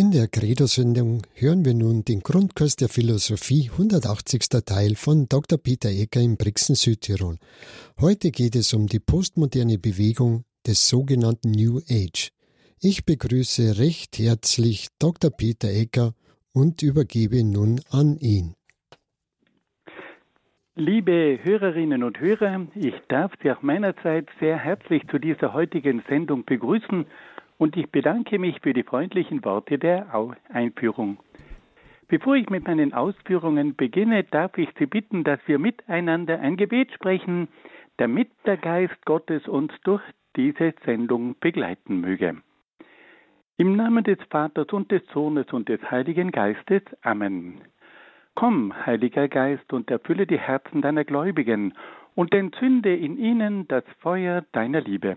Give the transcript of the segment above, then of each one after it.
In der Credo-Sendung hören wir nun den Grundkurs der Philosophie 180. Teil von Dr. Peter Ecker in Brixen, Südtirol. Heute geht es um die postmoderne Bewegung des sogenannten New Age. Ich begrüße recht herzlich Dr. Peter Ecker und übergebe nun an ihn. Liebe Hörerinnen und Hörer, ich darf Sie auch meinerzeit sehr herzlich zu dieser heutigen Sendung begrüßen und ich bedanke mich für die freundlichen Worte der Einführung. Bevor ich mit meinen Ausführungen beginne, darf ich Sie bitten, dass wir miteinander ein Gebet sprechen, damit der Geist Gottes uns durch diese Sendung begleiten möge. Im Namen des Vaters und des Sohnes und des Heiligen Geistes. Amen. Komm, Heiliger Geist, und erfülle die Herzen deiner Gläubigen und entzünde in ihnen das Feuer deiner Liebe.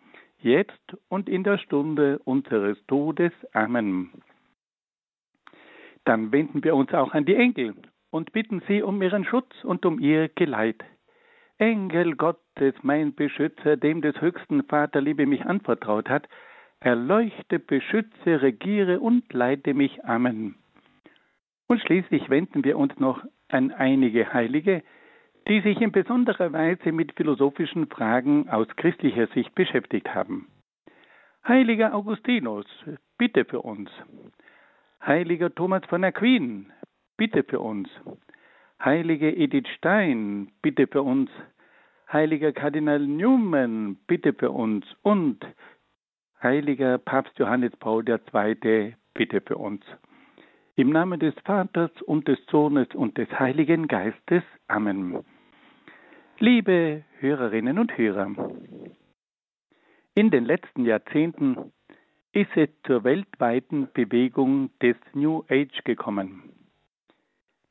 jetzt und in der Stunde unseres Todes. Amen. Dann wenden wir uns auch an die Engel und bitten sie um ihren Schutz und um ihr Geleit. Engel Gottes, mein Beschützer, dem des höchsten Vaterliebe mich anvertraut hat, erleuchte, beschütze, regiere und leite mich. Amen. Und schließlich wenden wir uns noch an einige Heilige, die sich in besonderer Weise mit philosophischen Fragen aus christlicher Sicht beschäftigt haben. Heiliger Augustinus, bitte für uns. Heiliger Thomas von Aquin, bitte für uns. Heilige Edith Stein, bitte für uns. Heiliger Kardinal Newman, bitte für uns. Und Heiliger Papst Johannes Paul II, bitte für uns. Im Namen des Vaters und des Sohnes und des Heiligen Geistes. Amen. Liebe Hörerinnen und Hörer, in den letzten Jahrzehnten ist es zur weltweiten Bewegung des New Age gekommen.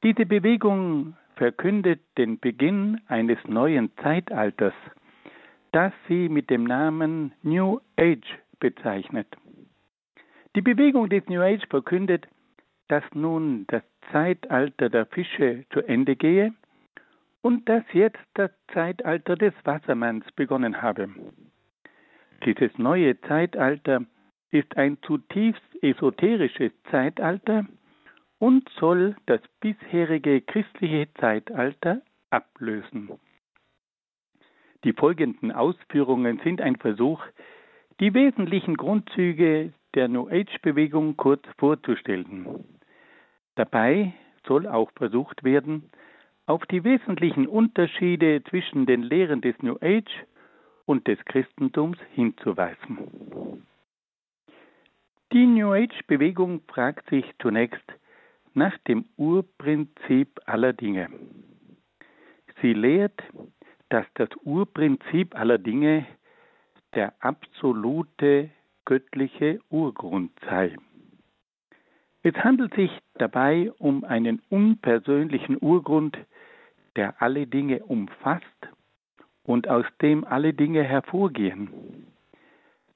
Diese Bewegung verkündet den Beginn eines neuen Zeitalters, das sie mit dem Namen New Age bezeichnet. Die Bewegung des New Age verkündet, dass nun das Zeitalter der Fische zu Ende gehe und dass jetzt das Zeitalter des Wassermanns begonnen habe. Dieses neue Zeitalter ist ein zutiefst esoterisches Zeitalter und soll das bisherige christliche Zeitalter ablösen. Die folgenden Ausführungen sind ein Versuch, die wesentlichen Grundzüge der New Age-Bewegung kurz vorzustellen. Dabei soll auch versucht werden, auf die wesentlichen Unterschiede zwischen den Lehren des New Age und des Christentums hinzuweisen. Die New Age-Bewegung fragt sich zunächst nach dem Urprinzip aller Dinge. Sie lehrt, dass das Urprinzip aller Dinge der absolute göttliche Urgrund sei. Es handelt sich dabei um einen unpersönlichen Urgrund, der alle Dinge umfasst und aus dem alle Dinge hervorgehen.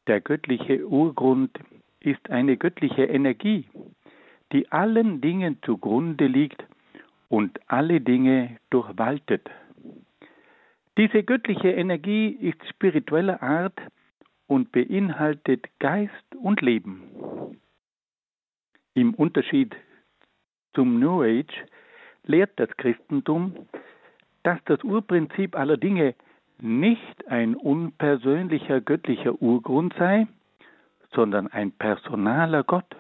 Der göttliche Urgrund ist eine göttliche Energie, die allen Dingen zugrunde liegt und alle Dinge durchwaltet. Diese göttliche Energie ist spiritueller Art und beinhaltet Geist und Leben. Im Unterschied zum New Age lehrt das Christentum, dass das Urprinzip aller Dinge nicht ein unpersönlicher göttlicher Urgrund sei, sondern ein personaler Gott.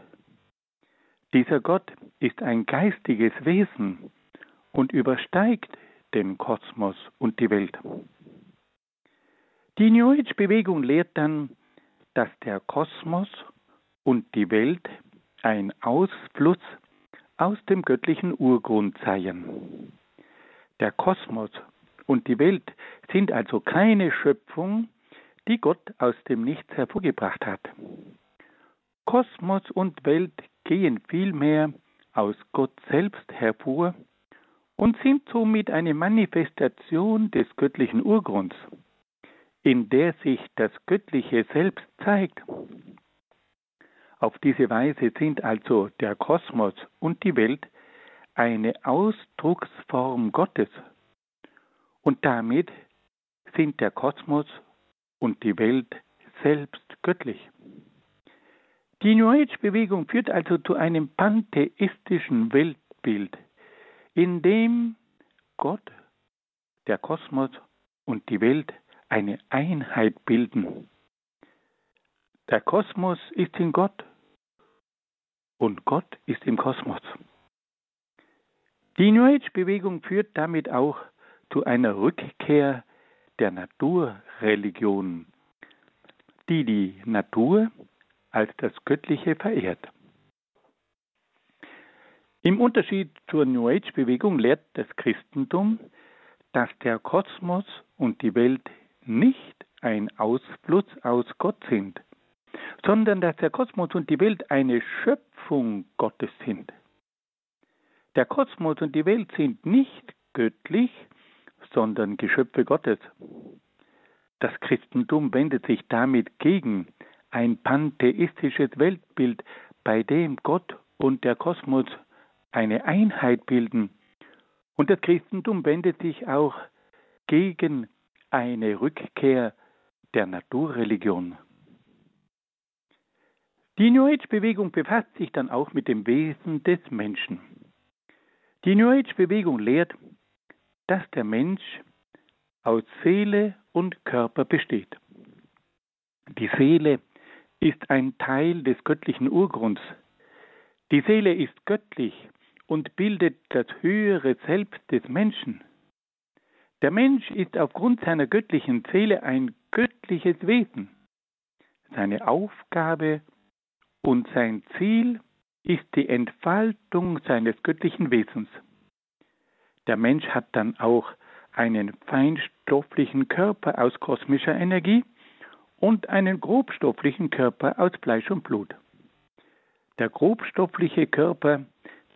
Dieser Gott ist ein geistiges Wesen und übersteigt den Kosmos und die Welt. Die New Age-Bewegung lehrt dann, dass der Kosmos und die Welt ein Ausfluss aus dem göttlichen Urgrund seien. Der Kosmos und die Welt sind also keine Schöpfung, die Gott aus dem Nichts hervorgebracht hat. Kosmos und Welt gehen vielmehr aus Gott selbst hervor und sind somit eine Manifestation des göttlichen Urgrunds, in der sich das Göttliche selbst zeigt. Auf diese Weise sind also der Kosmos und die Welt eine Ausdrucksform Gottes und damit sind der Kosmos und die Welt selbst göttlich. Die New Age-Bewegung führt also zu einem pantheistischen Weltbild, in dem Gott, der Kosmos und die Welt eine Einheit bilden. Der Kosmos ist in Gott und Gott ist im Kosmos. Die New Age-Bewegung führt damit auch zu einer Rückkehr der Naturreligion, die die Natur als das Göttliche verehrt. Im Unterschied zur New Age-Bewegung lehrt das Christentum, dass der Kosmos und die Welt nicht ein Ausfluss aus Gott sind, sondern dass der Kosmos und die Welt eine Schöpfung Gottes sind. Der Kosmos und die Welt sind nicht göttlich, sondern Geschöpfe Gottes. Das Christentum wendet sich damit gegen ein pantheistisches Weltbild, bei dem Gott und der Kosmos eine Einheit bilden. Und das Christentum wendet sich auch gegen eine Rückkehr der Naturreligion. Die New Age-Bewegung befasst sich dann auch mit dem Wesen des Menschen. Die New Age-Bewegung lehrt, dass der Mensch aus Seele und Körper besteht. Die Seele ist ein Teil des göttlichen Urgrunds. Die Seele ist göttlich und bildet das höhere Selbst des Menschen. Der Mensch ist aufgrund seiner göttlichen Seele ein göttliches Wesen. Seine Aufgabe und sein Ziel ist die Entfaltung seines göttlichen Wesens. Der Mensch hat dann auch einen feinstofflichen Körper aus kosmischer Energie und einen grobstofflichen Körper aus Fleisch und Blut. Der grobstoffliche Körper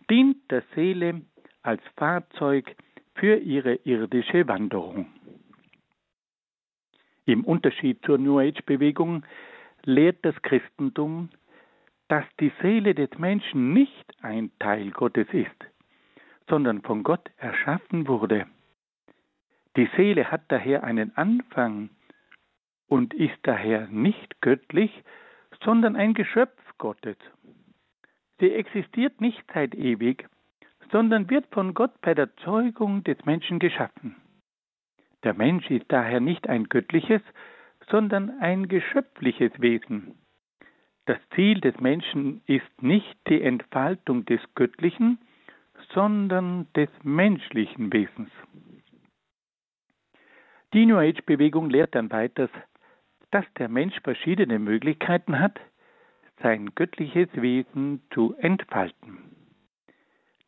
dient der Seele als Fahrzeug für ihre irdische Wanderung. Im Unterschied zur New Age-Bewegung lehrt das Christentum, dass die Seele des Menschen nicht ein Teil Gottes ist, sondern von Gott erschaffen wurde. Die Seele hat daher einen Anfang und ist daher nicht göttlich, sondern ein Geschöpf Gottes. Sie existiert nicht seit ewig, sondern wird von Gott bei der Zeugung des Menschen geschaffen. Der Mensch ist daher nicht ein göttliches, sondern ein geschöpfliches Wesen. Das Ziel des Menschen ist nicht die Entfaltung des Göttlichen, sondern des menschlichen Wesens. Die New Age-Bewegung lehrt dann weiters, dass der Mensch verschiedene Möglichkeiten hat, sein göttliches Wesen zu entfalten.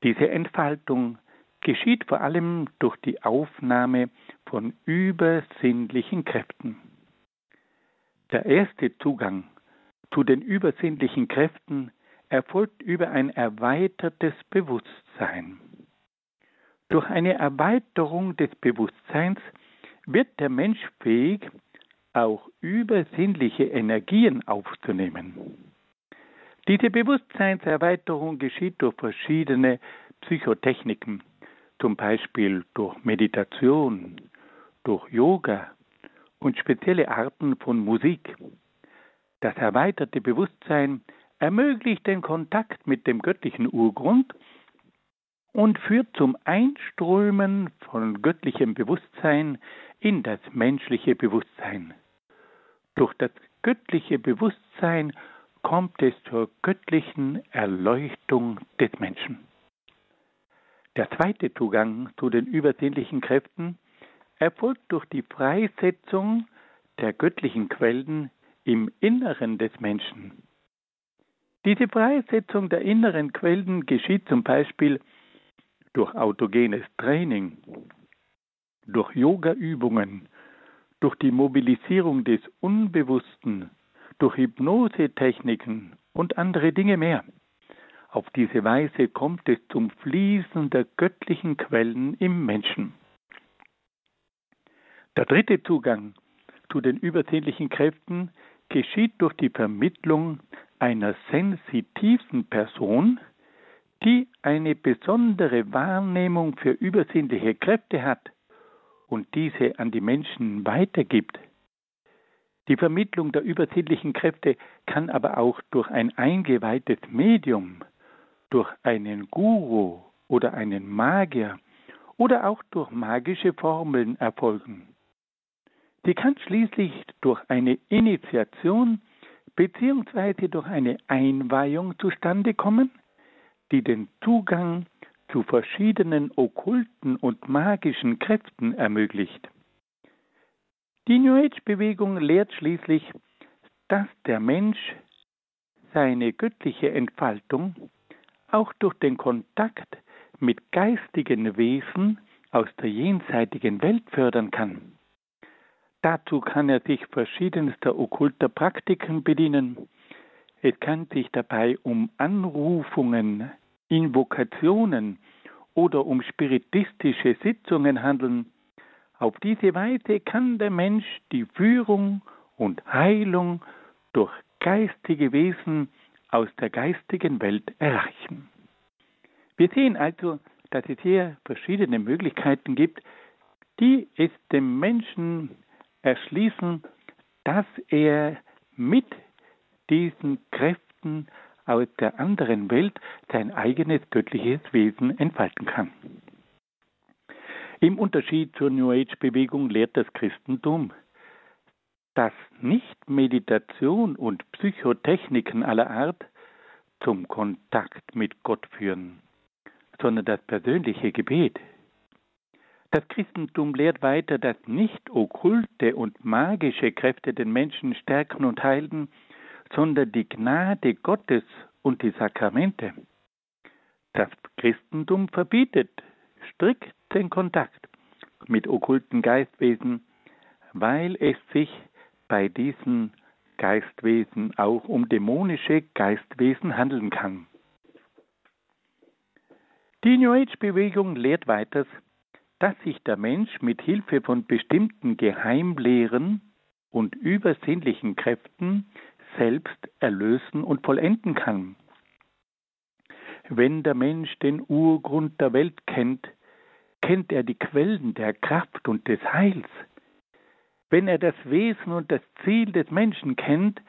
Diese Entfaltung geschieht vor allem durch die Aufnahme von übersinnlichen Kräften. Der erste Zugang zu den übersinnlichen Kräften erfolgt über ein erweitertes Bewusstsein. Durch eine Erweiterung des Bewusstseins wird der Mensch fähig, auch übersinnliche Energien aufzunehmen. Diese Bewusstseinserweiterung geschieht durch verschiedene Psychotechniken, zum Beispiel durch Meditation, durch Yoga und spezielle Arten von Musik. Das erweiterte Bewusstsein ermöglicht den Kontakt mit dem göttlichen Urgrund und führt zum Einströmen von göttlichem Bewusstsein in das menschliche Bewusstsein. Durch das göttliche Bewusstsein kommt es zur göttlichen Erleuchtung des Menschen. Der zweite Zugang zu den übersinnlichen Kräften erfolgt durch die Freisetzung der göttlichen Quellen im Inneren des Menschen. Diese Freisetzung der inneren Quellen geschieht zum Beispiel durch autogenes Training, durch Yoga-Übungen, durch die Mobilisierung des Unbewussten, durch Hypnosetechniken und andere Dinge mehr. Auf diese Weise kommt es zum Fließen der göttlichen Quellen im Menschen. Der dritte Zugang zu den übersinnlichen Kräften geschieht durch die Vermittlung einer sensitiven Person, die eine besondere Wahrnehmung für übersinnliche Kräfte hat und diese an die Menschen weitergibt. Die Vermittlung der übersinnlichen Kräfte kann aber auch durch ein eingeweihtes Medium, durch einen Guru oder einen Magier oder auch durch magische Formeln erfolgen. Sie kann schließlich durch eine Initiation bzw. durch eine Einweihung zustande kommen, die den Zugang zu verschiedenen okkulten und magischen Kräften ermöglicht. Die New Age-Bewegung lehrt schließlich, dass der Mensch seine göttliche Entfaltung auch durch den Kontakt mit geistigen Wesen aus der jenseitigen Welt fördern kann. Dazu kann er sich verschiedenster okkulter Praktiken bedienen. Es kann sich dabei um Anrufungen, Invokationen oder um spiritistische Sitzungen handeln. Auf diese Weise kann der Mensch die Führung und Heilung durch geistige Wesen aus der geistigen Welt erreichen. Wir sehen also, dass es hier verschiedene Möglichkeiten gibt, die es dem Menschen erschließen, dass er mit diesen Kräften aus der anderen Welt sein eigenes göttliches Wesen entfalten kann. Im Unterschied zur New Age-Bewegung lehrt das Christentum, dass nicht Meditation und Psychotechniken aller Art zum Kontakt mit Gott führen, sondern das persönliche Gebet, das Christentum lehrt weiter, dass nicht okkulte und magische Kräfte den Menschen stärken und heilen, sondern die Gnade Gottes und die Sakramente. Das Christentum verbietet strikt den Kontakt mit okkulten Geistwesen, weil es sich bei diesen Geistwesen auch um dämonische Geistwesen handeln kann. Die New Age Bewegung lehrt weiters, dass sich der Mensch mit Hilfe von bestimmten Geheimlehren und übersinnlichen Kräften selbst erlösen und vollenden kann. Wenn der Mensch den Urgrund der Welt kennt, kennt er die Quellen der Kraft und des Heils. Wenn er das Wesen und das Ziel des Menschen kennt,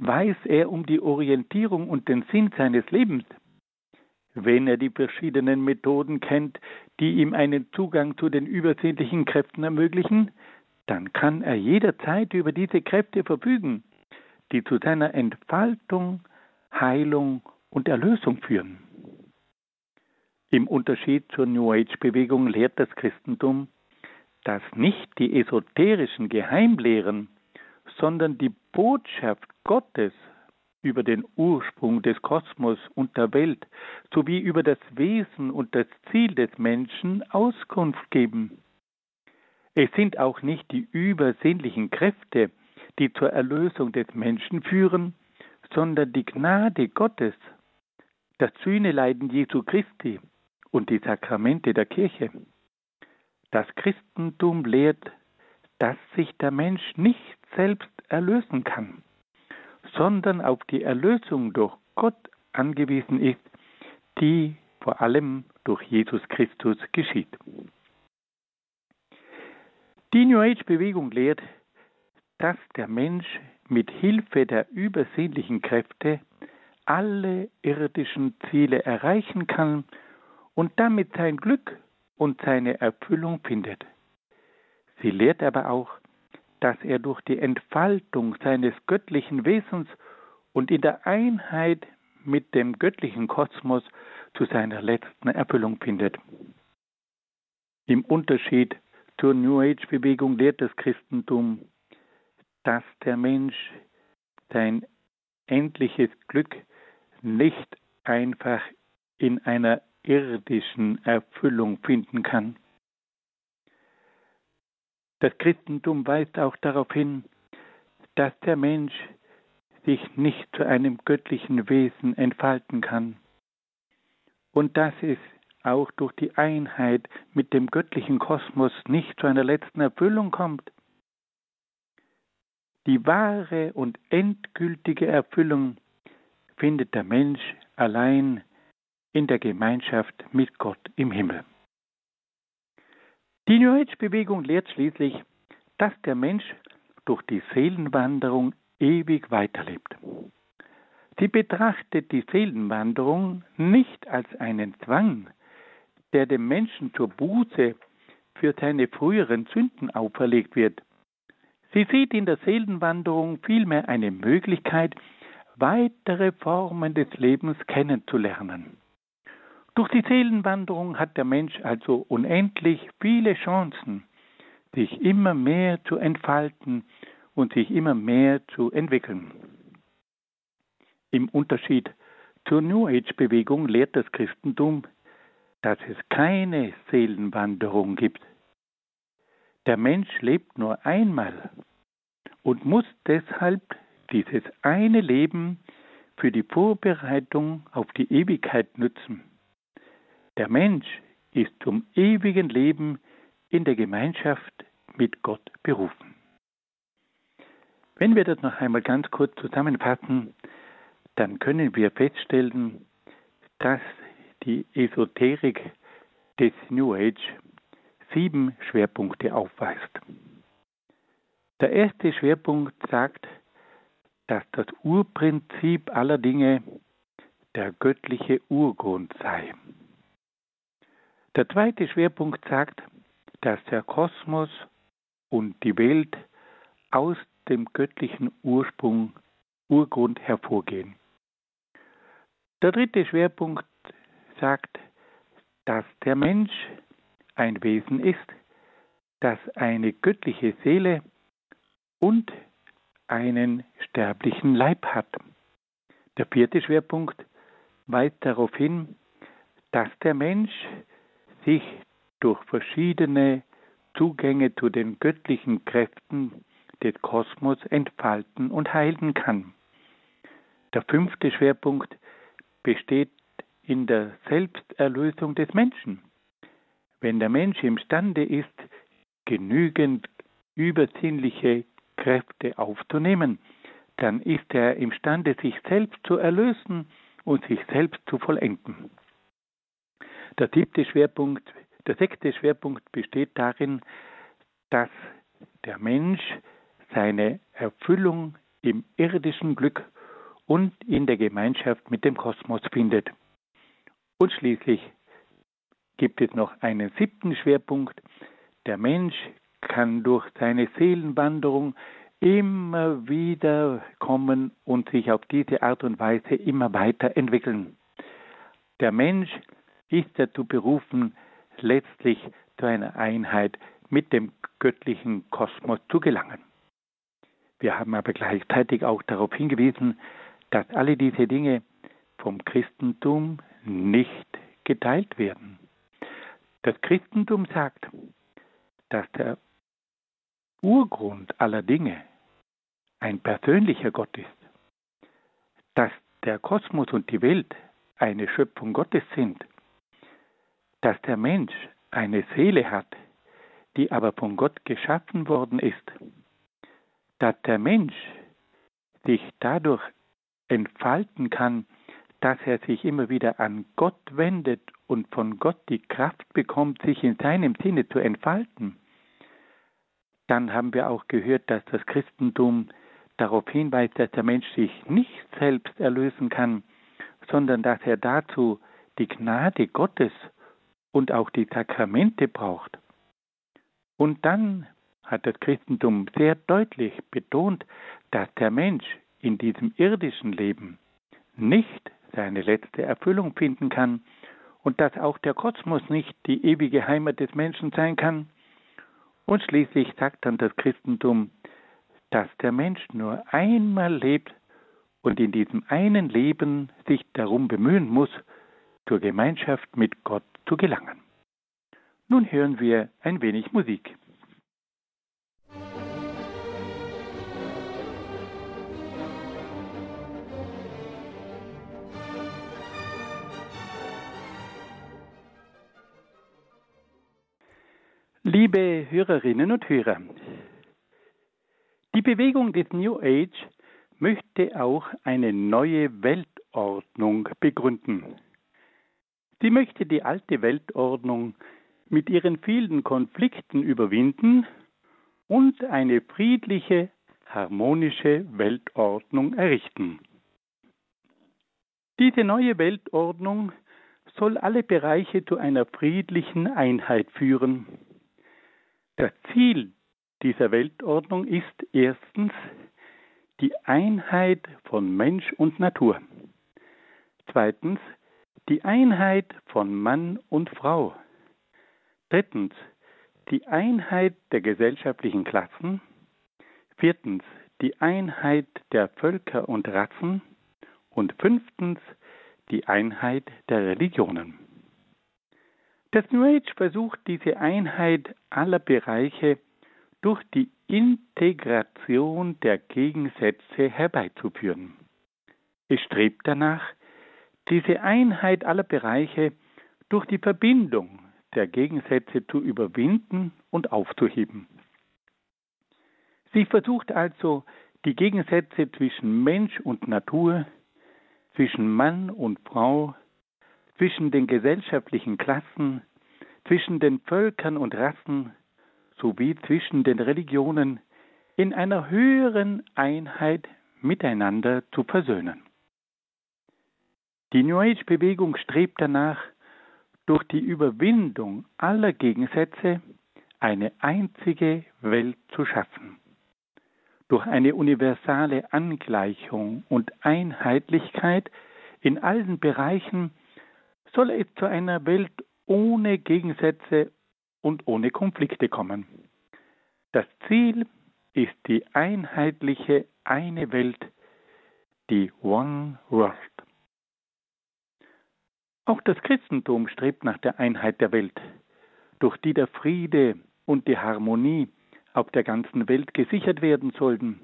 weiß er um die Orientierung und den Sinn seines Lebens. Wenn er die verschiedenen Methoden kennt, die ihm einen Zugang zu den übersinnlichen Kräften ermöglichen, dann kann er jederzeit über diese Kräfte verfügen, die zu seiner Entfaltung, Heilung und Erlösung führen. Im Unterschied zur New Age-Bewegung lehrt das Christentum, dass nicht die esoterischen Geheimlehren, sondern die Botschaft Gottes über den Ursprung des Kosmos und der Welt sowie über das Wesen und das Ziel des Menschen Auskunft geben. Es sind auch nicht die übersinnlichen Kräfte, die zur Erlösung des Menschen führen, sondern die Gnade Gottes, das Sühneleiden Jesu Christi und die Sakramente der Kirche. Das Christentum lehrt, dass sich der Mensch nicht selbst erlösen kann sondern auf die Erlösung durch Gott angewiesen ist, die vor allem durch Jesus Christus geschieht. Die New Age Bewegung lehrt, dass der Mensch mit Hilfe der übersinnlichen Kräfte alle irdischen Ziele erreichen kann und damit sein Glück und seine Erfüllung findet. Sie lehrt aber auch, dass er durch die Entfaltung seines göttlichen Wesens und in der Einheit mit dem göttlichen Kosmos zu seiner letzten Erfüllung findet. Im Unterschied zur New Age-Bewegung lehrt das Christentum, dass der Mensch sein endliches Glück nicht einfach in einer irdischen Erfüllung finden kann, das Christentum weist auch darauf hin, dass der Mensch sich nicht zu einem göttlichen Wesen entfalten kann, und dass es auch durch die Einheit mit dem göttlichen Kosmos nicht zu einer letzten Erfüllung kommt. Die wahre und endgültige Erfüllung findet der Mensch allein in der Gemeinschaft mit Gott im Himmel. Die New Age-Bewegung lehrt schließlich, dass der Mensch durch die Seelenwanderung ewig weiterlebt. Sie betrachtet die Seelenwanderung nicht als einen Zwang, der dem Menschen zur Buße für seine früheren Sünden auferlegt wird. Sie sieht in der Seelenwanderung vielmehr eine Möglichkeit, weitere Formen des Lebens kennenzulernen. Durch die Seelenwanderung hat der Mensch also unendlich viele Chancen, sich immer mehr zu entfalten und sich immer mehr zu entwickeln. Im Unterschied zur New Age-Bewegung lehrt das Christentum, dass es keine Seelenwanderung gibt. Der Mensch lebt nur einmal und muss deshalb dieses eine Leben für die Vorbereitung auf die Ewigkeit nützen. Der Mensch ist zum ewigen Leben in der Gemeinschaft mit Gott berufen. Wenn wir das noch einmal ganz kurz zusammenfassen, dann können wir feststellen, dass die Esoterik des New Age sieben Schwerpunkte aufweist. Der erste Schwerpunkt sagt, dass das Urprinzip aller Dinge der göttliche Urgrund sei. Der zweite Schwerpunkt sagt, dass der Kosmos und die Welt aus dem göttlichen Ursprung, Urgrund hervorgehen. Der dritte Schwerpunkt sagt, dass der Mensch ein Wesen ist, das eine göttliche Seele und einen sterblichen Leib hat. Der vierte Schwerpunkt weist darauf hin, dass der Mensch sich durch verschiedene Zugänge zu den göttlichen Kräften des Kosmos entfalten und heilen kann. Der fünfte Schwerpunkt besteht in der Selbsterlösung des Menschen. Wenn der Mensch imstande ist, genügend übersinnliche Kräfte aufzunehmen, dann ist er imstande, sich selbst zu erlösen und sich selbst zu vollenden. Der siebte Schwerpunkt, der sechste Schwerpunkt besteht darin, dass der Mensch seine Erfüllung im irdischen Glück und in der Gemeinschaft mit dem Kosmos findet. Und schließlich gibt es noch einen siebten Schwerpunkt. Der Mensch kann durch seine Seelenwanderung immer wieder kommen und sich auf diese Art und Weise immer weiterentwickeln. Der Mensch ist dazu berufen, letztlich zu einer Einheit mit dem göttlichen Kosmos zu gelangen. Wir haben aber gleichzeitig auch darauf hingewiesen, dass alle diese Dinge vom Christentum nicht geteilt werden. Das Christentum sagt, dass der Urgrund aller Dinge ein persönlicher Gott ist, dass der Kosmos und die Welt eine Schöpfung Gottes sind dass der Mensch eine Seele hat, die aber von Gott geschaffen worden ist, dass der Mensch sich dadurch entfalten kann, dass er sich immer wieder an Gott wendet und von Gott die Kraft bekommt, sich in seinem Sinne zu entfalten, dann haben wir auch gehört, dass das Christentum darauf hinweist, dass der Mensch sich nicht selbst erlösen kann, sondern dass er dazu die Gnade Gottes und auch die Sakramente braucht. Und dann hat das Christentum sehr deutlich betont, dass der Mensch in diesem irdischen Leben nicht seine letzte Erfüllung finden kann und dass auch der Kosmos nicht die ewige Heimat des Menschen sein kann. Und schließlich sagt dann das Christentum, dass der Mensch nur einmal lebt und in diesem einen Leben sich darum bemühen muss, zur Gemeinschaft mit Gott zu gelangen. Nun hören wir ein wenig Musik. Liebe Hörerinnen und Hörer, die Bewegung des New Age möchte auch eine neue Weltordnung begründen. Sie möchte die alte Weltordnung mit ihren vielen Konflikten überwinden und eine friedliche, harmonische Weltordnung errichten. Diese neue Weltordnung soll alle Bereiche zu einer friedlichen Einheit führen. Das Ziel dieser Weltordnung ist erstens die Einheit von Mensch und Natur. Zweitens die Einheit von Mann und Frau. Drittens die Einheit der gesellschaftlichen Klassen. Viertens die Einheit der Völker und Rassen. Und fünftens die Einheit der Religionen. Das New Age versucht diese Einheit aller Bereiche durch die Integration der Gegensätze herbeizuführen. Es strebt danach, diese Einheit aller Bereiche durch die Verbindung der Gegensätze zu überwinden und aufzuheben. Sie versucht also, die Gegensätze zwischen Mensch und Natur, zwischen Mann und Frau, zwischen den gesellschaftlichen Klassen, zwischen den Völkern und Rassen sowie zwischen den Religionen in einer höheren Einheit miteinander zu versöhnen. Die New Age-Bewegung strebt danach, durch die Überwindung aller Gegensätze eine einzige Welt zu schaffen. Durch eine universale Angleichung und Einheitlichkeit in allen Bereichen soll es zu einer Welt ohne Gegensätze und ohne Konflikte kommen. Das Ziel ist die einheitliche eine Welt, die One World. Auch das Christentum strebt nach der Einheit der Welt, durch die der Friede und die Harmonie auf der ganzen Welt gesichert werden sollten.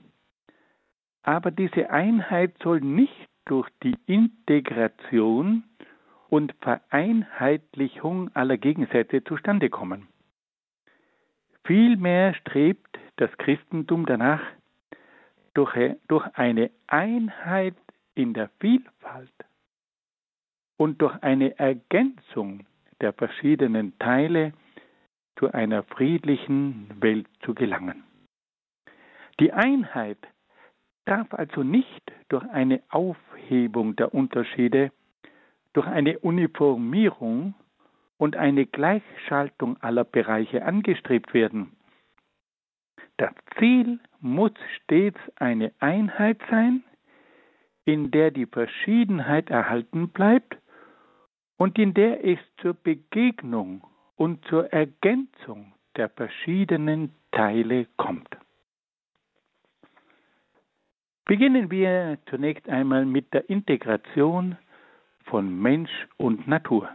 Aber diese Einheit soll nicht durch die Integration und Vereinheitlichung aller Gegensätze zustande kommen. Vielmehr strebt das Christentum danach, durch, durch eine Einheit in der Vielfalt und durch eine Ergänzung der verschiedenen Teile zu einer friedlichen Welt zu gelangen. Die Einheit darf also nicht durch eine Aufhebung der Unterschiede, durch eine Uniformierung und eine Gleichschaltung aller Bereiche angestrebt werden. Das Ziel muss stets eine Einheit sein, in der die Verschiedenheit erhalten bleibt und in der es zur Begegnung und zur Ergänzung der verschiedenen Teile kommt. Beginnen wir zunächst einmal mit der Integration von Mensch und Natur.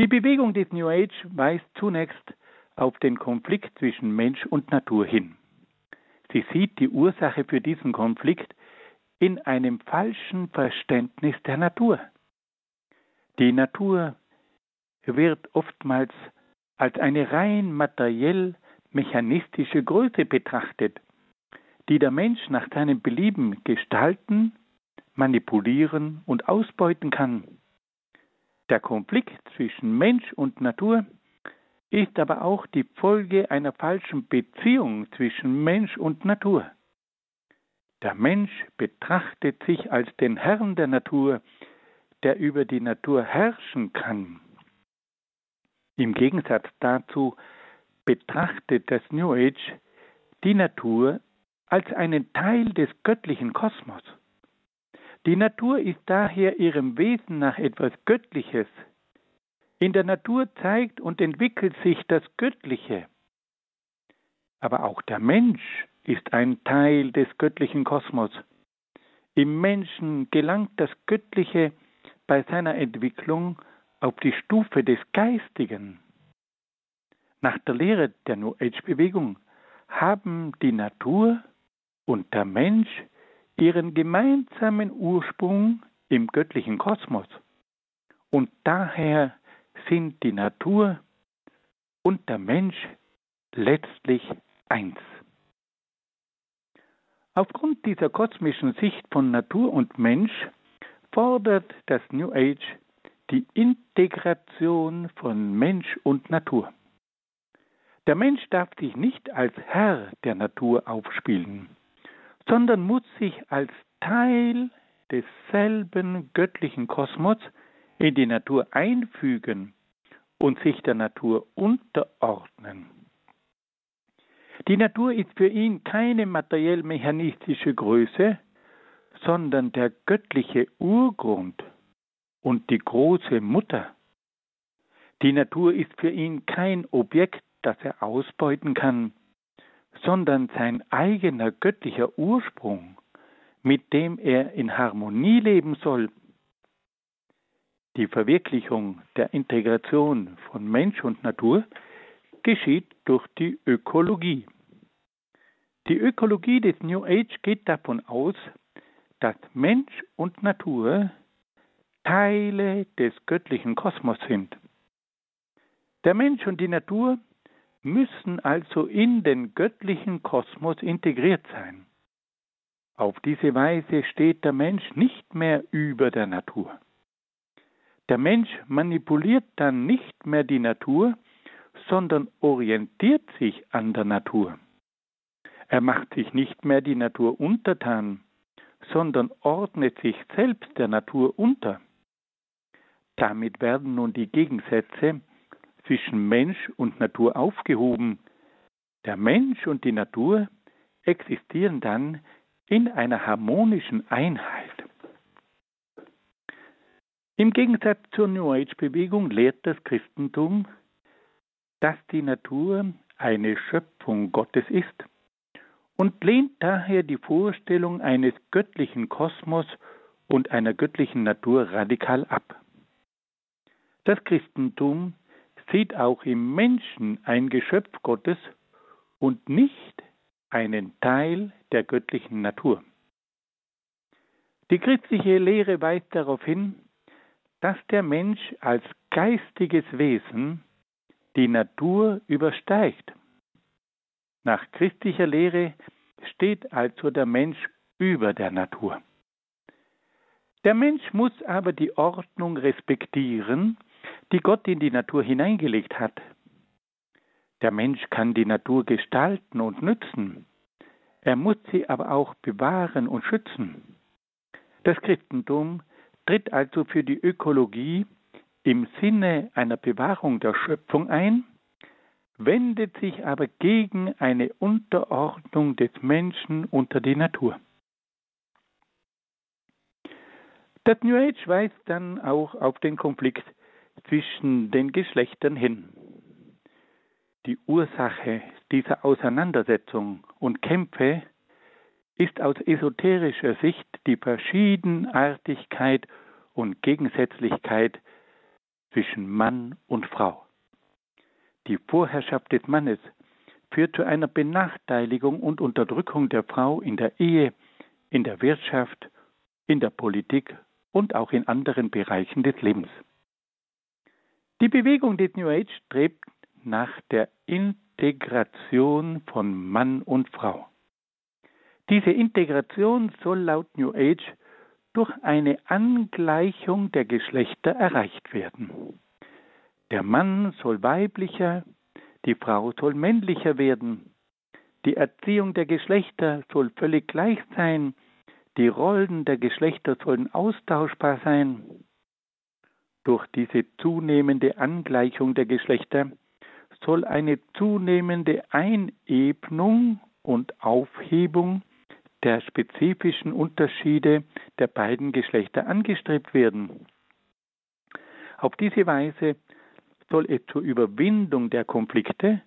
Die Bewegung des New Age weist zunächst auf den Konflikt zwischen Mensch und Natur hin. Sie sieht die Ursache für diesen Konflikt in einem falschen Verständnis der Natur. Die Natur wird oftmals als eine rein materiell mechanistische Größe betrachtet, die der Mensch nach seinem Belieben gestalten, manipulieren und ausbeuten kann. Der Konflikt zwischen Mensch und Natur ist aber auch die Folge einer falschen Beziehung zwischen Mensch und Natur. Der Mensch betrachtet sich als den Herrn der Natur, der über die Natur herrschen kann. Im Gegensatz dazu betrachtet das New Age die Natur als einen Teil des göttlichen Kosmos. Die Natur ist daher ihrem Wesen nach etwas Göttliches. In der Natur zeigt und entwickelt sich das Göttliche. Aber auch der Mensch ist ein Teil des göttlichen Kosmos. Im Menschen gelangt das Göttliche bei seiner Entwicklung auf die Stufe des Geistigen. Nach der Lehre der New Age-Bewegung haben die Natur und der Mensch ihren gemeinsamen Ursprung im göttlichen Kosmos. Und daher sind die Natur und der Mensch letztlich eins. Aufgrund dieser kosmischen Sicht von Natur und Mensch fordert das New Age die Integration von Mensch und Natur. Der Mensch darf sich nicht als Herr der Natur aufspielen, sondern muss sich als Teil desselben göttlichen Kosmos in die Natur einfügen und sich der Natur unterordnen. Die Natur ist für ihn keine materiell-mechanistische Größe, sondern der göttliche Urgrund und die große Mutter. Die Natur ist für ihn kein Objekt, das er ausbeuten kann, sondern sein eigener göttlicher Ursprung, mit dem er in Harmonie leben soll. Die Verwirklichung der Integration von Mensch und Natur geschieht durch die Ökologie. Die Ökologie des New Age geht davon aus, dass Mensch und Natur Teile des göttlichen Kosmos sind. Der Mensch und die Natur müssen also in den göttlichen Kosmos integriert sein. Auf diese Weise steht der Mensch nicht mehr über der Natur. Der Mensch manipuliert dann nicht mehr die Natur, sondern orientiert sich an der Natur. Er macht sich nicht mehr die Natur untertan, sondern ordnet sich selbst der Natur unter. Damit werden nun die Gegensätze zwischen Mensch und Natur aufgehoben. Der Mensch und die Natur existieren dann in einer harmonischen Einheit. Im Gegensatz zur New Age-Bewegung lehrt das Christentum, dass die Natur eine Schöpfung Gottes ist und lehnt daher die Vorstellung eines göttlichen Kosmos und einer göttlichen Natur radikal ab. Das Christentum sieht auch im Menschen ein Geschöpf Gottes und nicht einen Teil der göttlichen Natur. Die christliche Lehre weist darauf hin, dass der Mensch als geistiges Wesen die Natur übersteigt. Nach christlicher Lehre steht also der Mensch über der Natur. Der Mensch muss aber die Ordnung respektieren die Gott in die Natur hineingelegt hat. Der Mensch kann die Natur gestalten und nützen. Er muss sie aber auch bewahren und schützen. Das Christentum tritt also für die Ökologie im Sinne einer Bewahrung der Schöpfung ein, wendet sich aber gegen eine Unterordnung des Menschen unter die Natur. Das New Age weist dann auch auf den Konflikt zwischen den Geschlechtern hin. Die Ursache dieser Auseinandersetzung und Kämpfe ist aus esoterischer Sicht die Verschiedenartigkeit und Gegensätzlichkeit zwischen Mann und Frau. Die Vorherrschaft des Mannes führt zu einer Benachteiligung und Unterdrückung der Frau in der Ehe, in der Wirtschaft, in der Politik und auch in anderen Bereichen des Lebens. Die Bewegung des New Age strebt nach der Integration von Mann und Frau. Diese Integration soll laut New Age durch eine Angleichung der Geschlechter erreicht werden. Der Mann soll weiblicher, die Frau soll männlicher werden. Die Erziehung der Geschlechter soll völlig gleich sein. Die Rollen der Geschlechter sollen austauschbar sein. Durch diese zunehmende Angleichung der Geschlechter soll eine zunehmende Einebnung und Aufhebung der spezifischen Unterschiede der beiden Geschlechter angestrebt werden. Auf diese Weise soll es zur Überwindung der Konflikte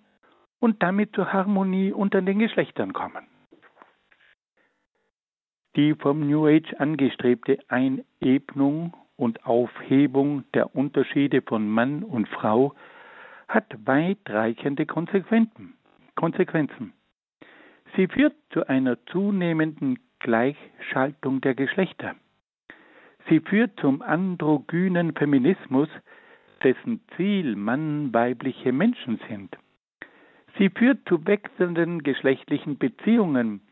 und damit zur Harmonie unter den Geschlechtern kommen. Die vom New Age angestrebte Einebnung und Aufhebung der Unterschiede von Mann und Frau hat weitreichende Konsequenzen. Sie führt zu einer zunehmenden Gleichschaltung der Geschlechter. Sie führt zum androgynen Feminismus, dessen Ziel Mann-weibliche Menschen sind. Sie führt zu wechselnden geschlechtlichen Beziehungen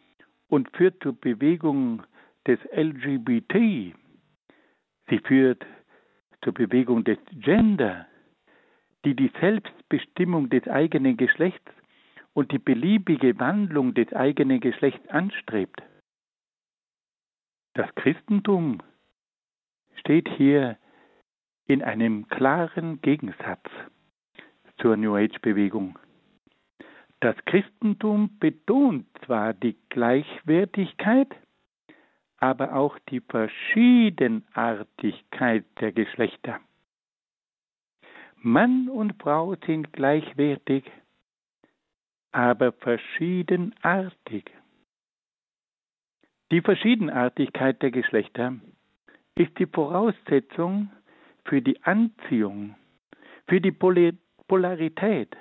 und führt zur Bewegung des LGBT. Sie führt zur Bewegung des Gender, die die Selbstbestimmung des eigenen Geschlechts und die beliebige Wandlung des eigenen Geschlechts anstrebt. Das Christentum steht hier in einem klaren Gegensatz zur New Age-Bewegung. Das Christentum betont zwar die Gleichwertigkeit, aber auch die Verschiedenartigkeit der Geschlechter. Mann und Frau sind gleichwertig, aber verschiedenartig. Die Verschiedenartigkeit der Geschlechter ist die Voraussetzung für die Anziehung, für die Polarität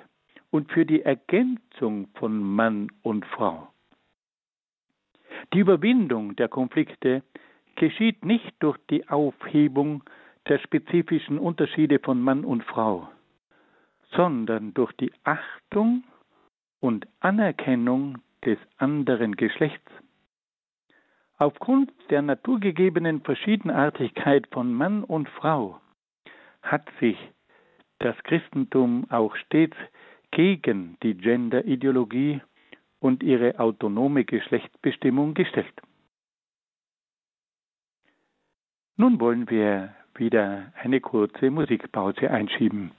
und für die Ergänzung von Mann und Frau. Die Überwindung der Konflikte geschieht nicht durch die Aufhebung der spezifischen Unterschiede von Mann und Frau, sondern durch die Achtung und Anerkennung des anderen Geschlechts. Aufgrund der naturgegebenen Verschiedenartigkeit von Mann und Frau hat sich das Christentum auch stets gegen die Gender-Ideologie und ihre autonome Geschlechtsbestimmung gestellt. Nun wollen wir wieder eine kurze Musikpause einschieben.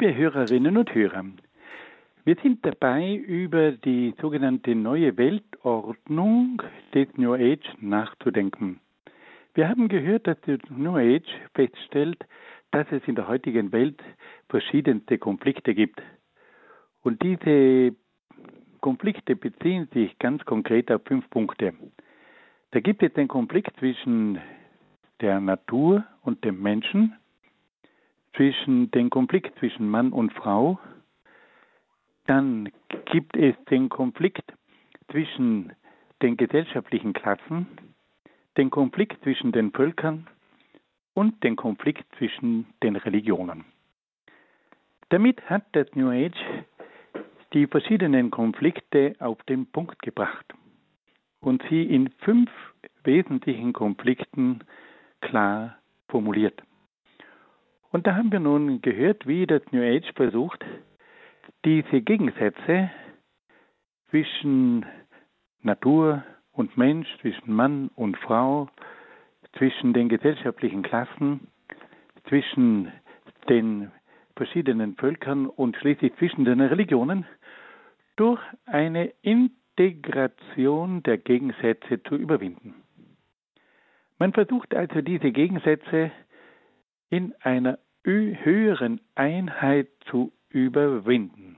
Liebe Hörerinnen und Hörer, wir sind dabei, über die sogenannte neue Weltordnung des New Age nachzudenken. Wir haben gehört, dass die New Age feststellt, dass es in der heutigen Welt verschiedenste Konflikte gibt. Und diese Konflikte beziehen sich ganz konkret auf fünf Punkte. Da gibt es den Konflikt zwischen der Natur und dem Menschen, zwischen den Konflikt zwischen Mann und Frau, dann gibt es den Konflikt zwischen den gesellschaftlichen Klassen, den Konflikt zwischen den Völkern und den Konflikt zwischen den Religionen. Damit hat das New Age die verschiedenen Konflikte auf den Punkt gebracht und sie in fünf wesentlichen Konflikten klar formuliert. Und da haben wir nun gehört, wie das New Age versucht, diese Gegensätze zwischen Natur und Mensch, zwischen Mann und Frau, zwischen den gesellschaftlichen Klassen, zwischen den verschiedenen Völkern und schließlich zwischen den Religionen durch eine Integration der Gegensätze zu überwinden. Man versucht also diese Gegensätze in einer höheren Einheit zu überwinden.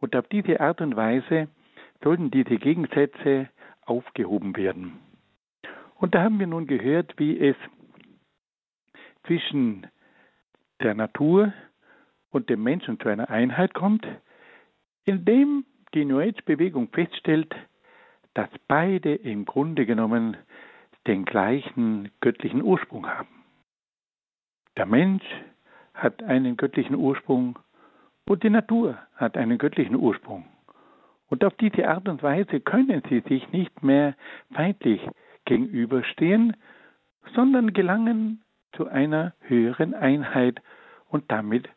Und auf diese Art und Weise sollten diese Gegensätze aufgehoben werden. Und da haben wir nun gehört, wie es zwischen der Natur und dem Menschen zu einer Einheit kommt, indem die New Age-Bewegung feststellt, dass beide im Grunde genommen den gleichen göttlichen Ursprung haben. Der Mensch hat einen göttlichen Ursprung und die Natur hat einen göttlichen Ursprung. Und auf diese Art und Weise können sie sich nicht mehr feindlich gegenüberstehen, sondern gelangen zu einer höheren Einheit und damit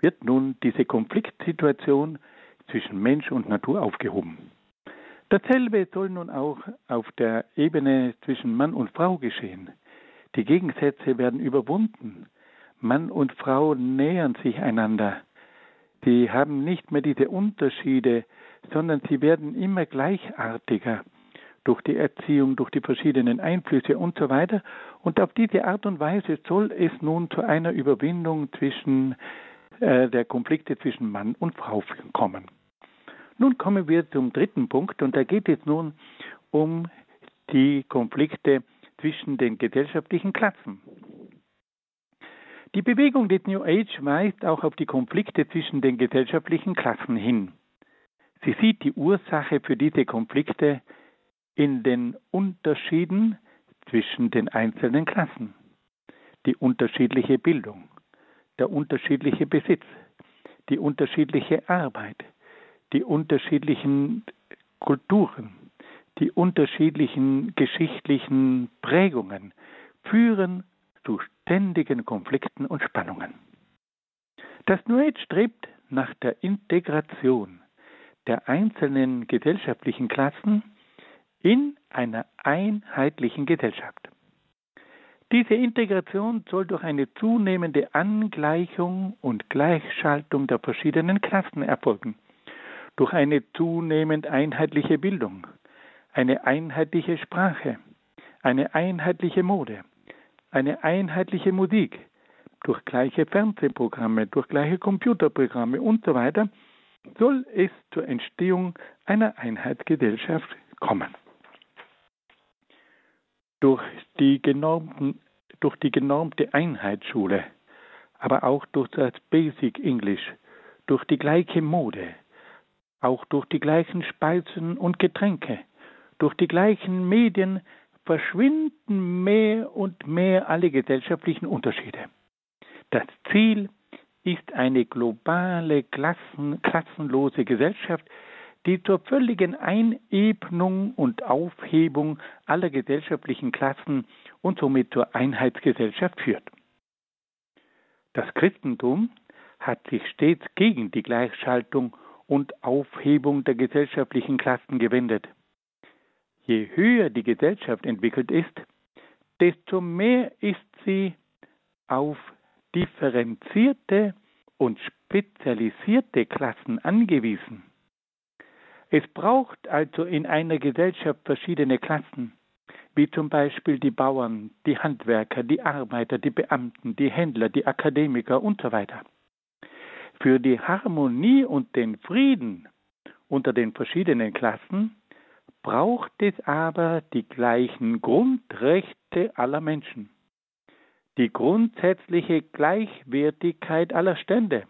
wird nun diese Konfliktsituation zwischen Mensch und Natur aufgehoben. Dasselbe soll nun auch auf der Ebene zwischen Mann und Frau geschehen. Die Gegensätze werden überwunden. Mann und Frau nähern sich einander. Sie haben nicht mehr diese Unterschiede, sondern sie werden immer gleichartiger durch die Erziehung, durch die verschiedenen Einflüsse und so weiter. Und auf diese Art und Weise soll es nun zu einer Überwindung zwischen äh, der Konflikte zwischen Mann und Frau kommen. Nun kommen wir zum dritten Punkt und da geht es nun um die Konflikte zwischen den gesellschaftlichen Klassen. Die Bewegung des New Age weist auch auf die Konflikte zwischen den gesellschaftlichen Klassen hin. Sie sieht die Ursache für diese Konflikte in den Unterschieden zwischen den einzelnen Klassen. Die unterschiedliche Bildung, der unterschiedliche Besitz, die unterschiedliche Arbeit, die unterschiedlichen Kulturen, die unterschiedlichen geschichtlichen Prägungen führen zu ständigen Konflikten und Spannungen. Das New Age strebt nach der Integration der einzelnen gesellschaftlichen Klassen in einer einheitlichen Gesellschaft. Diese Integration soll durch eine zunehmende Angleichung und Gleichschaltung der verschiedenen Klassen erfolgen, durch eine zunehmend einheitliche Bildung, eine einheitliche Sprache, eine einheitliche Mode, eine einheitliche Musik, durch gleiche Fernsehprogramme, durch gleiche Computerprogramme und so weiter, soll es zur Entstehung einer Einheitsgesellschaft kommen. Durch die, genormten, durch die genormte Einheitsschule, aber auch durch das Basic English, durch die gleiche Mode, auch durch die gleichen Speisen und Getränke, durch die gleichen Medien verschwinden mehr und mehr alle gesellschaftlichen Unterschiede. Das Ziel ist eine globale, klassen, klassenlose Gesellschaft, die zur völligen Einebnung und Aufhebung aller gesellschaftlichen Klassen und somit zur Einheitsgesellschaft führt. Das Christentum hat sich stets gegen die Gleichschaltung und Aufhebung der gesellschaftlichen Klassen gewendet. Je höher die Gesellschaft entwickelt ist, desto mehr ist sie auf differenzierte und spezialisierte Klassen angewiesen. Es braucht also in einer Gesellschaft verschiedene Klassen, wie zum Beispiel die Bauern, die Handwerker, die Arbeiter, die Beamten, die Händler, die Akademiker und so weiter. Für die Harmonie und den Frieden unter den verschiedenen Klassen braucht es aber die gleichen Grundrechte aller Menschen, die grundsätzliche Gleichwertigkeit aller Stände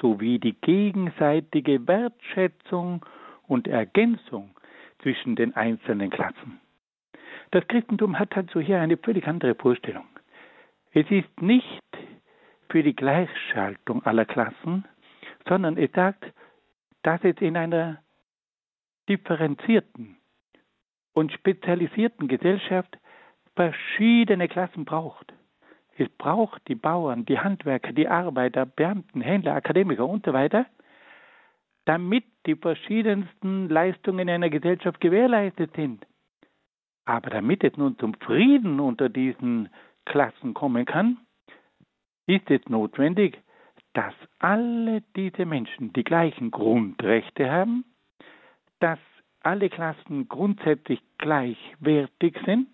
sowie die gegenseitige Wertschätzung und Ergänzung zwischen den einzelnen Klassen. Das Christentum hat also hier eine völlig andere Vorstellung. Es ist nicht für die Gleichschaltung aller Klassen, sondern es sagt, dass es in einer differenzierten und spezialisierten Gesellschaft verschiedene Klassen braucht. Es braucht die Bauern, die Handwerker, die Arbeiter, Beamten, Händler, Akademiker und so weiter, damit die verschiedensten Leistungen einer Gesellschaft gewährleistet sind. Aber damit es nun zum Frieden unter diesen Klassen kommen kann, ist es notwendig, dass alle diese Menschen die gleichen Grundrechte haben, dass alle Klassen grundsätzlich gleichwertig sind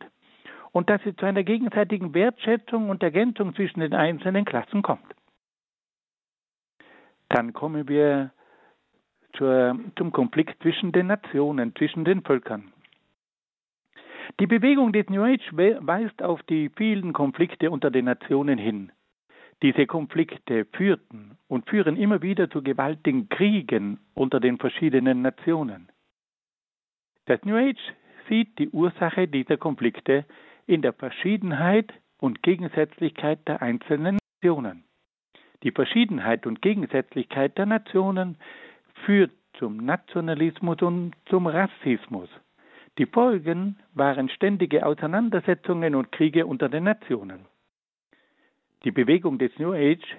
und dass es zu einer gegenseitigen Wertschätzung und Ergänzung zwischen den einzelnen Klassen kommt. Dann kommen wir zur, zum Konflikt zwischen den Nationen, zwischen den Völkern. Die Bewegung des New Age weist auf die vielen Konflikte unter den Nationen hin. Diese Konflikte führten und führen immer wieder zu gewaltigen Kriegen unter den verschiedenen Nationen. Das New Age sieht die Ursache dieser Konflikte in der Verschiedenheit und Gegensätzlichkeit der einzelnen Nationen. Die Verschiedenheit und Gegensätzlichkeit der Nationen führt zum Nationalismus und zum Rassismus. Die Folgen waren ständige Auseinandersetzungen und Kriege unter den Nationen. Die Bewegung des New Age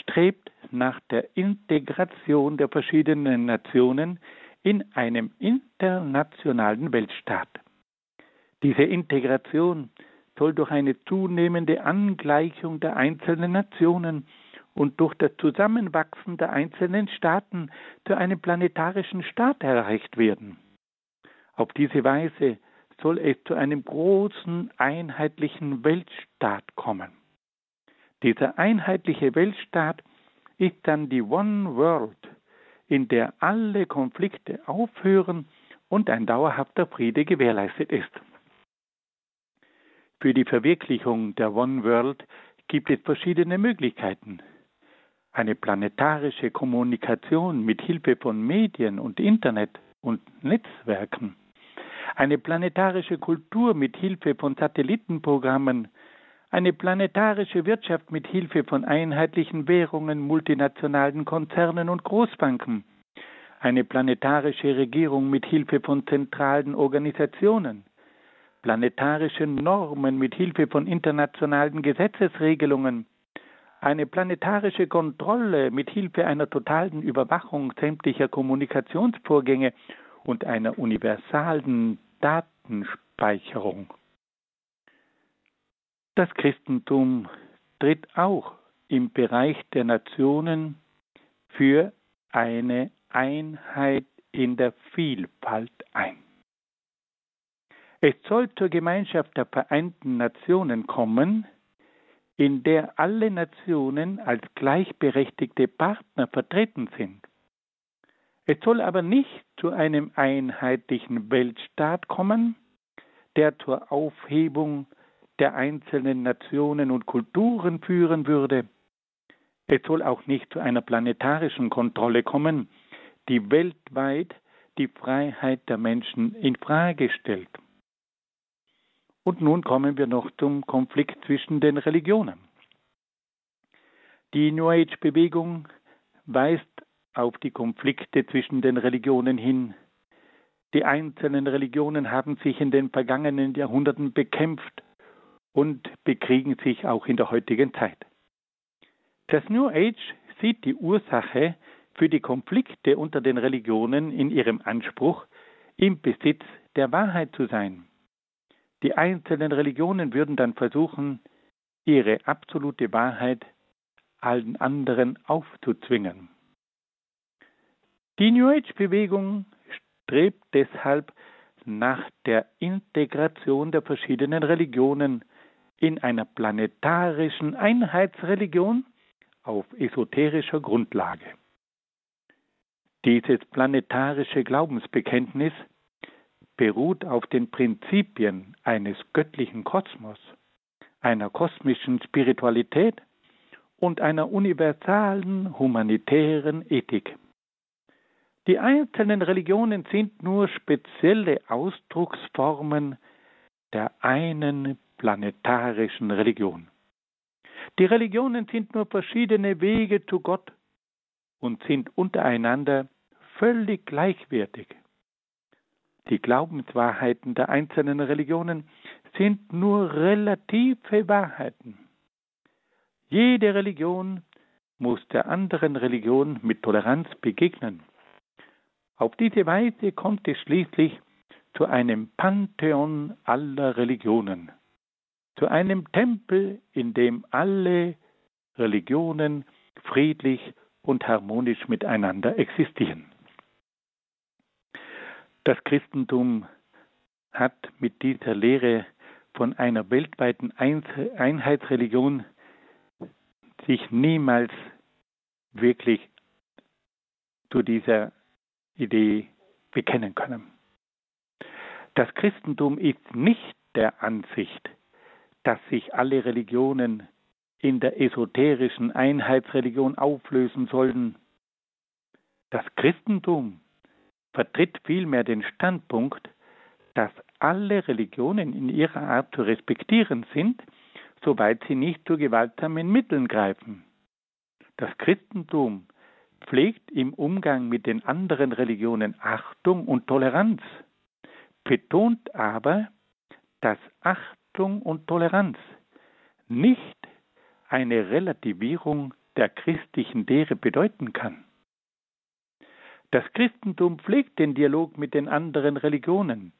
strebt nach der Integration der verschiedenen Nationen in einem internationalen Weltstaat. Diese Integration soll durch eine zunehmende Angleichung der einzelnen Nationen und durch das Zusammenwachsen der einzelnen Staaten zu einem planetarischen Staat erreicht werden. Auf diese Weise soll es zu einem großen einheitlichen Weltstaat kommen. Dieser einheitliche Weltstaat ist dann die One World, in der alle Konflikte aufhören und ein dauerhafter Friede gewährleistet ist. Für die Verwirklichung der One World gibt es verschiedene Möglichkeiten. Eine planetarische Kommunikation mit Hilfe von Medien und Internet und Netzwerken. Eine planetarische Kultur mit Hilfe von Satellitenprogrammen. Eine planetarische Wirtschaft mit Hilfe von einheitlichen Währungen, multinationalen Konzernen und Großbanken. Eine planetarische Regierung mit Hilfe von zentralen Organisationen planetarische Normen mit Hilfe von internationalen Gesetzesregelungen, eine planetarische Kontrolle mit Hilfe einer totalen Überwachung sämtlicher Kommunikationsvorgänge und einer universalen Datenspeicherung. Das Christentum tritt auch im Bereich der Nationen für eine Einheit in der Vielfalt ein. Es soll zur Gemeinschaft der Vereinten Nationen kommen, in der alle Nationen als gleichberechtigte Partner vertreten sind. Es soll aber nicht zu einem einheitlichen Weltstaat kommen, der zur Aufhebung der einzelnen Nationen und Kulturen führen würde. Es soll auch nicht zu einer planetarischen Kontrolle kommen, die weltweit die Freiheit der Menschen in Frage stellt. Und nun kommen wir noch zum Konflikt zwischen den Religionen. Die New Age-Bewegung weist auf die Konflikte zwischen den Religionen hin. Die einzelnen Religionen haben sich in den vergangenen Jahrhunderten bekämpft und bekriegen sich auch in der heutigen Zeit. Das New Age sieht die Ursache für die Konflikte unter den Religionen in ihrem Anspruch, im Besitz der Wahrheit zu sein. Die einzelnen Religionen würden dann versuchen, ihre absolute Wahrheit allen anderen aufzuzwingen. Die New Age-Bewegung strebt deshalb nach der Integration der verschiedenen Religionen in einer planetarischen Einheitsreligion auf esoterischer Grundlage. Dieses planetarische Glaubensbekenntnis beruht auf den Prinzipien eines göttlichen Kosmos, einer kosmischen Spiritualität und einer universalen humanitären Ethik. Die einzelnen Religionen sind nur spezielle Ausdrucksformen der einen planetarischen Religion. Die Religionen sind nur verschiedene Wege zu Gott und sind untereinander völlig gleichwertig. Die Glaubenswahrheiten der einzelnen Religionen sind nur relative Wahrheiten. Jede Religion muss der anderen Religion mit Toleranz begegnen. Auf diese Weise kommt es schließlich zu einem Pantheon aller Religionen, zu einem Tempel, in dem alle Religionen friedlich und harmonisch miteinander existieren. Das Christentum hat mit dieser Lehre von einer weltweiten Einheitsreligion sich niemals wirklich zu dieser Idee bekennen können. Das Christentum ist nicht der Ansicht, dass sich alle Religionen in der esoterischen Einheitsreligion auflösen sollen. Das Christentum vertritt vielmehr den Standpunkt, dass alle Religionen in ihrer Art zu respektieren sind, soweit sie nicht zu gewaltsamen Mitteln greifen. Das Christentum pflegt im Umgang mit den anderen Religionen Achtung und Toleranz, betont aber, dass Achtung und Toleranz nicht eine Relativierung der christlichen Lehre bedeuten kann. Das Christentum pflegt den Dialog mit den anderen Religionen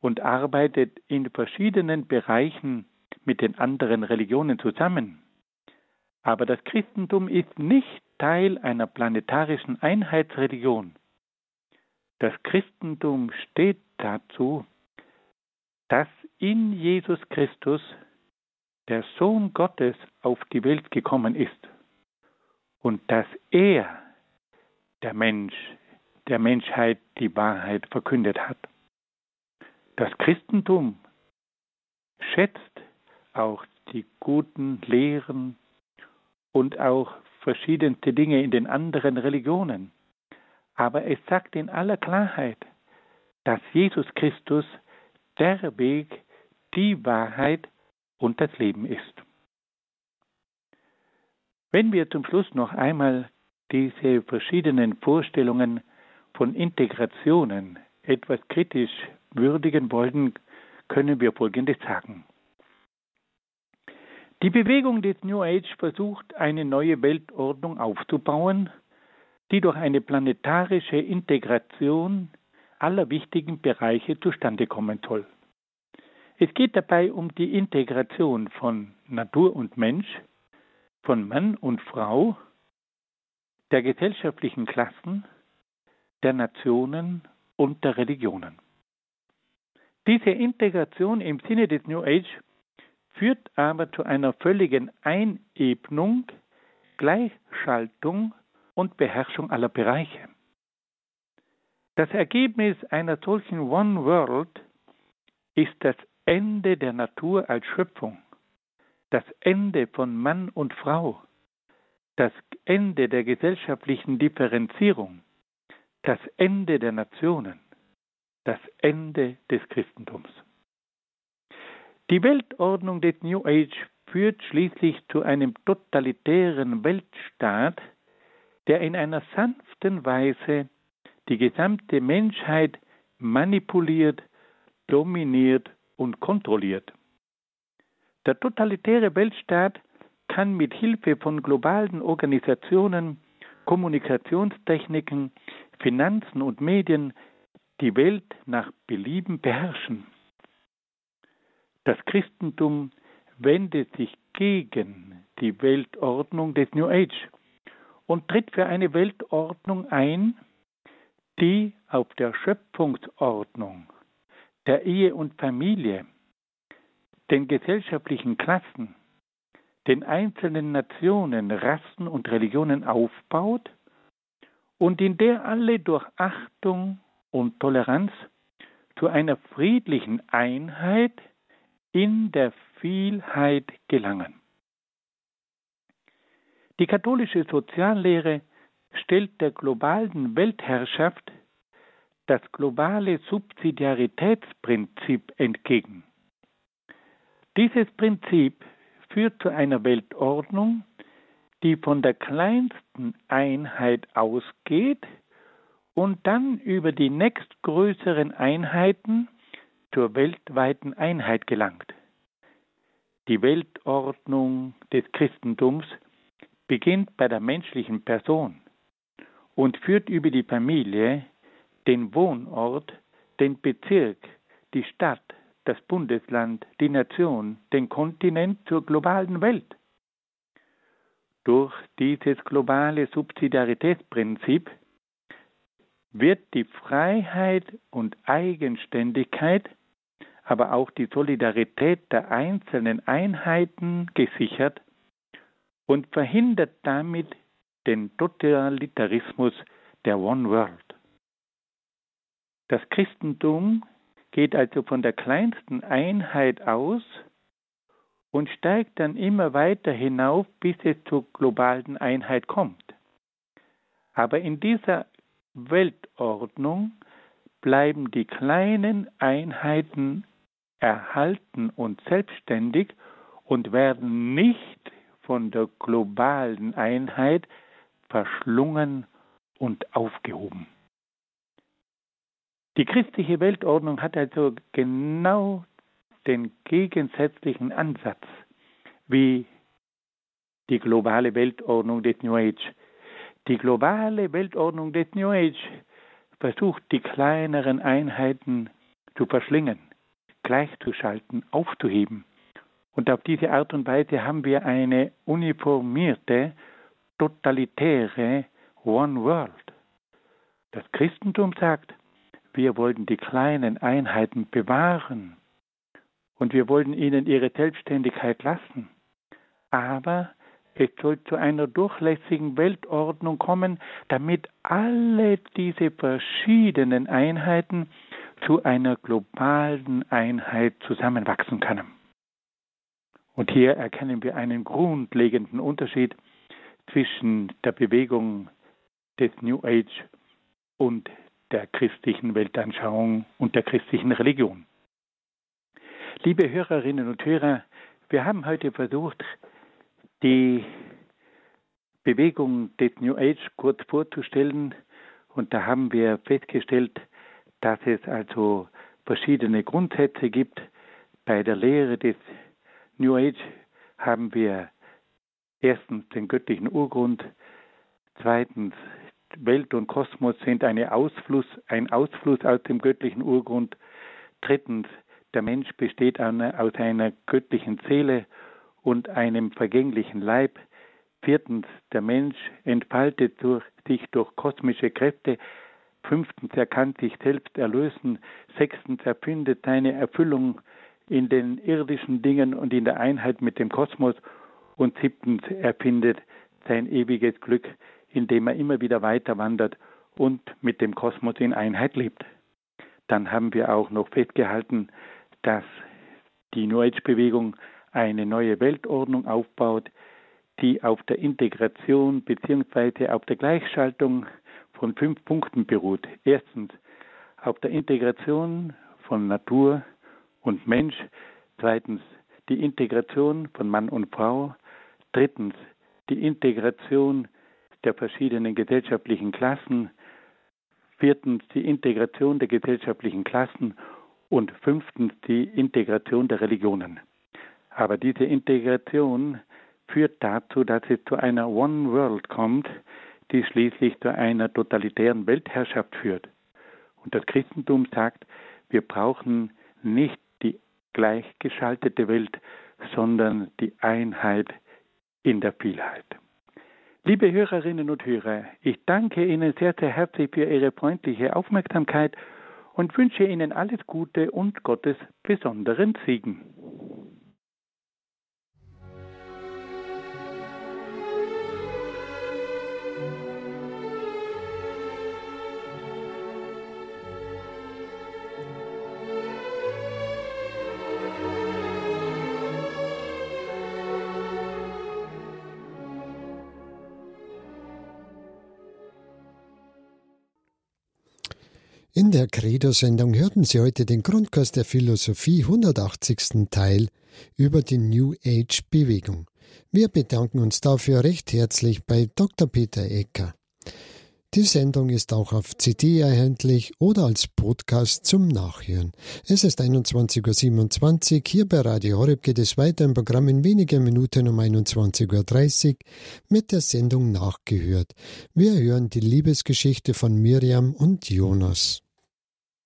und arbeitet in verschiedenen Bereichen mit den anderen Religionen zusammen. Aber das Christentum ist nicht Teil einer planetarischen Einheitsreligion. Das Christentum steht dazu, dass in Jesus Christus der Sohn Gottes auf die Welt gekommen ist und dass er der Mensch, der Menschheit die Wahrheit verkündet hat. Das Christentum schätzt auch die guten Lehren und auch verschiedenste Dinge in den anderen Religionen. Aber es sagt in aller Klarheit, dass Jesus Christus der Weg, die Wahrheit und das Leben ist. Wenn wir zum Schluss noch einmal diese verschiedenen Vorstellungen von Integrationen etwas kritisch würdigen wollen, können wir Folgendes sagen. Die Bewegung des New Age versucht, eine neue Weltordnung aufzubauen, die durch eine planetarische Integration aller wichtigen Bereiche zustande kommen soll. Es geht dabei um die Integration von Natur und Mensch, von Mann und Frau, der gesellschaftlichen Klassen, der Nationen und der Religionen. Diese Integration im Sinne des New Age führt aber zu einer völligen Einebnung, Gleichschaltung und Beherrschung aller Bereiche. Das Ergebnis einer solchen One World ist das Ende der Natur als Schöpfung, das Ende von Mann und Frau, das Ende der gesellschaftlichen Differenzierung, das Ende der Nationen, das Ende des Christentums. Die Weltordnung des New Age führt schließlich zu einem totalitären Weltstaat, der in einer sanften Weise die gesamte Menschheit manipuliert, dominiert und kontrolliert. Der totalitäre Weltstaat kann mit Hilfe von globalen Organisationen, Kommunikationstechniken, Finanzen und Medien die Welt nach Belieben beherrschen. Das Christentum wendet sich gegen die Weltordnung des New Age und tritt für eine Weltordnung ein, die auf der Schöpfungsordnung der Ehe und Familie, den gesellschaftlichen Klassen, den einzelnen Nationen, Rassen und Religionen aufbaut und in der alle durch Achtung und Toleranz zu einer friedlichen Einheit in der Vielheit gelangen. Die katholische Soziallehre stellt der globalen Weltherrschaft das globale Subsidiaritätsprinzip entgegen. Dieses Prinzip führt zu einer Weltordnung, die von der kleinsten Einheit ausgeht und dann über die nächstgrößeren Einheiten zur weltweiten Einheit gelangt. Die Weltordnung des Christentums beginnt bei der menschlichen Person und führt über die Familie, den Wohnort, den Bezirk, die Stadt, das Bundesland, die Nation, den Kontinent zur globalen Welt. Durch dieses globale Subsidiaritätsprinzip wird die Freiheit und Eigenständigkeit, aber auch die Solidarität der einzelnen Einheiten gesichert und verhindert damit den Totalitarismus der One World. Das Christentum geht also von der kleinsten Einheit aus und steigt dann immer weiter hinauf, bis es zur globalen Einheit kommt. Aber in dieser Weltordnung bleiben die kleinen Einheiten erhalten und selbstständig und werden nicht von der globalen Einheit verschlungen und aufgehoben. Die christliche Weltordnung hat also genau den gegensätzlichen Ansatz wie die globale Weltordnung des New Age. Die globale Weltordnung des New Age versucht, die kleineren Einheiten zu verschlingen, gleichzuschalten, aufzuheben. Und auf diese Art und Weise haben wir eine uniformierte, totalitäre One World. Das Christentum sagt, wir wollen die kleinen Einheiten bewahren und wir wollen ihnen ihre Selbstständigkeit lassen. Aber Es soll zu einer durchlässigen Weltordnung kommen, damit alle diese verschiedenen Einheiten zu einer globalen Einheit zusammenwachsen können. Und hier erkennen wir einen grundlegenden Unterschied zwischen der Bewegung des New Age und der christlichen Weltanschauung und der christlichen Religion. Liebe Hörerinnen und Hörer, wir haben heute versucht, die Bewegung des New Age kurz vorzustellen und da haben wir festgestellt, dass es also verschiedene Grundsätze gibt. Bei der Lehre des New Age haben wir erstens den göttlichen Urgrund, zweitens Welt und Kosmos sind eine Ausfluss, ein Ausfluss aus dem göttlichen Urgrund, drittens der Mensch besteht aus einer göttlichen Seele und einem vergänglichen Leib. Viertens, der Mensch entfaltet durch, sich durch kosmische Kräfte. Fünftens, er kann sich selbst erlösen. Sechstens, er findet seine Erfüllung in den irdischen Dingen und in der Einheit mit dem Kosmos. Und siebtens, er findet sein ewiges Glück, indem er immer wieder weiter wandert und mit dem Kosmos in Einheit lebt. Dann haben wir auch noch festgehalten, dass die New Age-Bewegung eine neue Weltordnung aufbaut, die auf der Integration bzw. auf der Gleichschaltung von fünf Punkten beruht. Erstens auf der Integration von Natur und Mensch, zweitens die Integration von Mann und Frau, drittens die Integration der verschiedenen gesellschaftlichen Klassen, viertens die Integration der gesellschaftlichen Klassen und fünftens die Integration der Religionen. Aber diese Integration führt dazu, dass es zu einer One World kommt, die schließlich zu einer totalitären Weltherrschaft führt. Und das Christentum sagt, wir brauchen nicht die gleichgeschaltete Welt, sondern die Einheit in der Vielheit. Liebe Hörerinnen und Hörer, ich danke Ihnen sehr, sehr herzlich für Ihre freundliche Aufmerksamkeit und wünsche Ihnen alles Gute und Gottes besonderen Segen. Der Credo-Sendung hörten Sie heute den Grundkurs der Philosophie 180. Teil über die New Age-Bewegung. Wir bedanken uns dafür recht herzlich bei Dr. Peter Ecker. Die Sendung ist auch auf CD erhältlich oder als Podcast zum Nachhören. Es ist 21.27 Uhr. Hier bei Radio Horeb geht es weiter im Programm in wenigen Minuten um 21.30 Uhr mit der Sendung Nachgehört. Wir hören die Liebesgeschichte von Miriam und Jonas.